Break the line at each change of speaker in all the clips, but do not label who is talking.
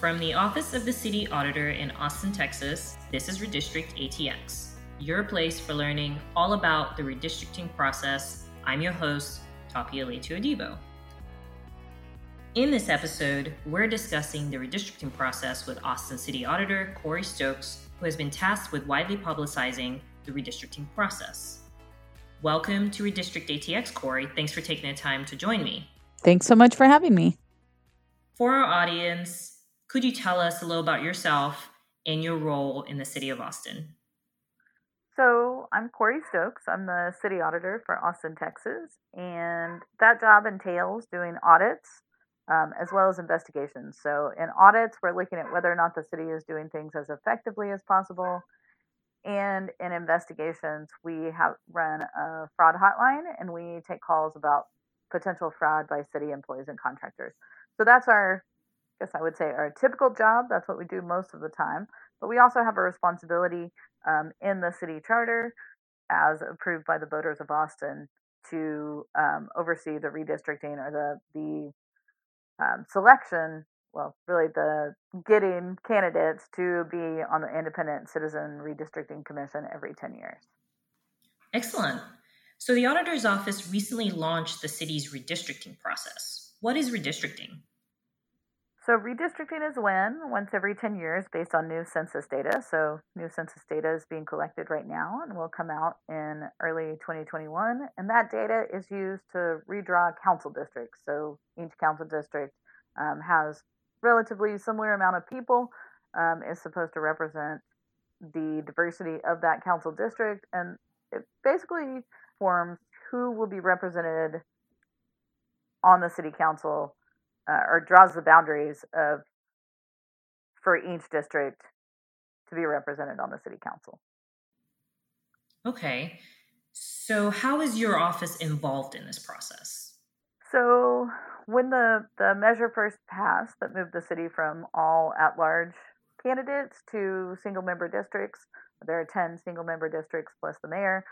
From the Office of the City Auditor in Austin, Texas, this is Redistrict ATX, your place for learning all about the redistricting process. I'm your host, Tapia Adibo. In this episode, we're discussing the redistricting process with Austin City Auditor Corrie Stokes, who has been tasked with widely publicizing the redistricting process. Welcome to Redistrict ATX, Corrie. Thanks for taking the time to join me.
Thanks so much for having me.
For our audience, could you tell us a little about yourself and your role in the city of Austin?
So, I'm Corrie Stokes. I'm the city auditor for Austin, Texas, and that job entails doing audits um, as well as investigations. So, in audits, we're looking at whether or not the city is doing things as effectively as possible. And in investigations, we have run a fraud hotline and we take calls about potential fraud by city employees and contractors. So that's our guess I would say our typical job. That's what we do most of the time. But we also have a responsibility um, in the city charter, as approved by the voters of Austin, to um, oversee the redistricting or the the um, selection. Well, really, the getting candidates to be on the Independent Citizen Redistricting Commission every ten years.
Excellent. So, the auditor's office recently launched the city's redistricting process. What is redistricting?
So redistricting is when, once every 10 years, based on new census data. So new census data is being collected right now and will come out in early 2021. And that data is used to redraw council districts. So each council district um, has relatively similar amount of people, um, is supposed to represent the diversity of that council district. And it basically forms who will be represented on the city council uh, or draws the boundaries of for each district to be represented on the city council.
Okay. So how is your office involved in this process?
So when the, the measure first passed that moved the city from all at-large candidates to single member districts, there are 10 single member districts plus the mayor.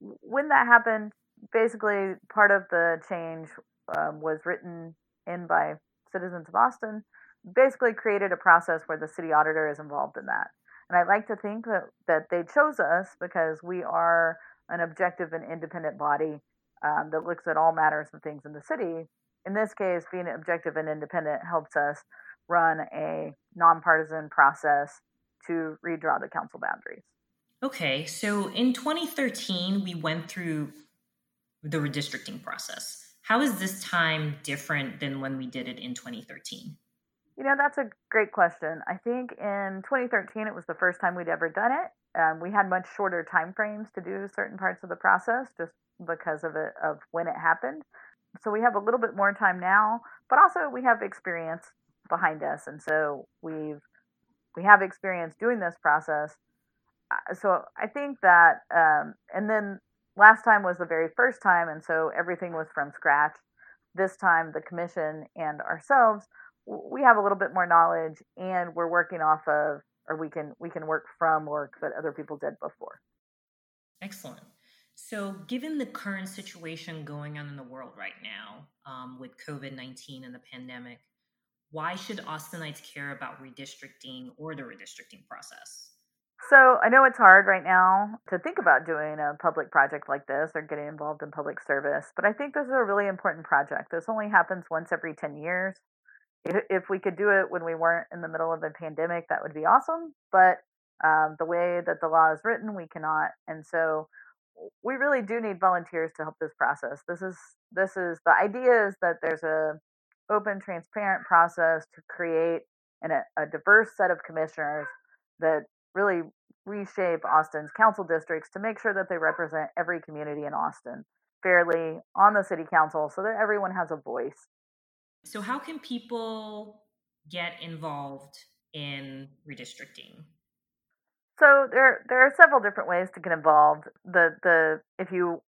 When that happened, basically part of the change um, was written in by citizens of Austin, basically created a process where the city auditor is involved in that. And I like to think that, that they chose us because we are an objective and independent body um, that looks at all matters and things in the city. In this case, being objective and independent helps us run a nonpartisan process to redraw the council boundaries.
Okay, so in 2013, we went through the redistricting process. How is this time different than when we did it in 2013?
You know, that's a great question. I think in 2013 it was the first time we'd ever done it. Um, we had much shorter time frames to do certain parts of the process just because of it of when it happened. So we have a little bit more time now, but also we have experience behind us, and so we've we have experience doing this process. Uh, so I think that, um, and then last time was the very first time, and so everything was from scratch. This time, the commission and ourselves, we have a little bit more knowledge, and we're working off of, or we can we can work from work that other people did before.
Excellent. So, given the current situation going on in the world right now um, with COVID 19 and the pandemic, why should Austinites care about redistricting or the redistricting process?
So I know it's hard right now to think about doing a public project like this or getting involved in public service, but I think this is a really important project. This only happens once every 10 years. If we could do it when we weren't in the middle of a pandemic, that would be awesome. But um, the way that the law is written, we cannot. And so we really do need volunteers to help this process. This is this is the idea is that there's a open, transparent process to create an, a, a diverse set of commissioners that really reshape Austin's council districts to make sure that they represent every community in Austin fairly on the city council so that everyone has a voice.
So, how can people get involved in redistricting?
So there there are several different ways to get involved. The the if you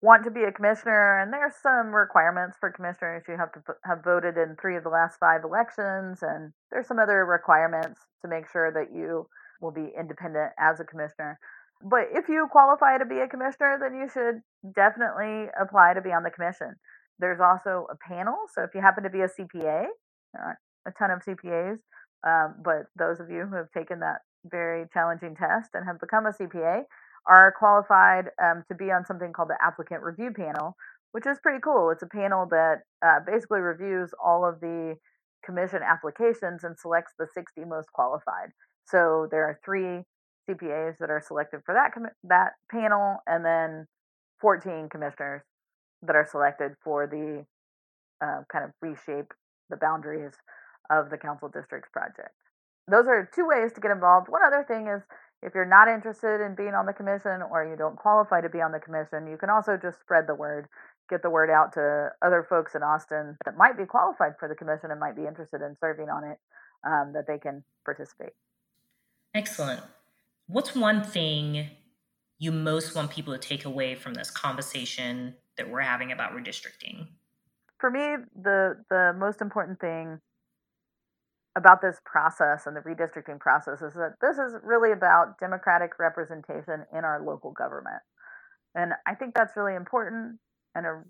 want to be a commissioner, and there's some requirements for commissioners. You have to have voted in three of the last five elections, and there's some other requirements to make sure that you will be independent as a commissioner. But if you qualify to be a commissioner, then you should definitely apply to be on the commission. There's also a panel. So if you happen to be a CPA, a ton of CPAs, um, but those of you who have taken that very challenging test and have become a CPA are qualified um, to be on something called the applicant review panel, which is pretty cool. It's a panel that uh, basically reviews all of the commission applications and selects the 60 most qualified. So there are three CPAs that are selected for that com- that panel, and then 14 commissioners that are selected for the uh, kind of reshape the boundaries of the council districts project. Those are two ways to get involved. One other thing is if you're not interested in being on the commission or you don't qualify to be on the commission, you can also just spread the word, get the word out to other folks in Austin that might be qualified for the commission and might be interested in serving on it, um, that they can participate.
Excellent. What's one thing you most want people to take away from this conversation that we're having about redistricting?
For me, the the most important thing about this process and the redistricting process is that this is really about democratic representation in our local government. And I think that's really important and a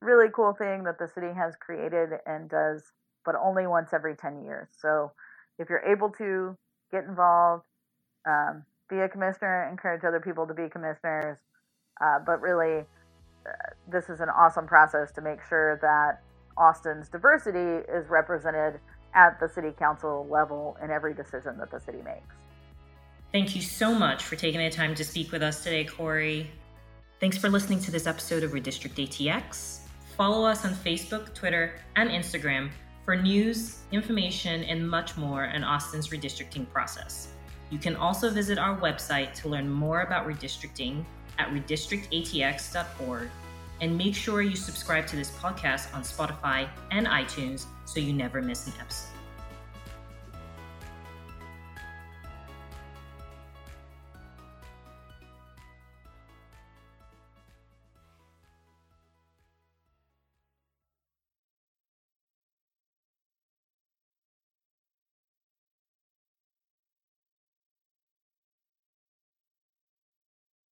really cool thing that the city has created and does, but only once every 10 years. So if you're able to get involved, um, be a commissioner, encourage other people to be commissioners. Uh, but really, uh, this is an awesome process to make sure that Austin's diversity is represented at the city council level in every decision that the city makes.
Thank you so much for taking the time to speak with us today, Corrie. Thanks for listening to this episode of Redistrict ATX. Follow us on Facebook, Twitter, and Instagram for news, information, and much more on Austin's redistricting process. You can also visit our website to learn more about redistricting at redistrictatx.org and make sure you subscribe to this podcast on Spotify and iTunes so you never miss an episode.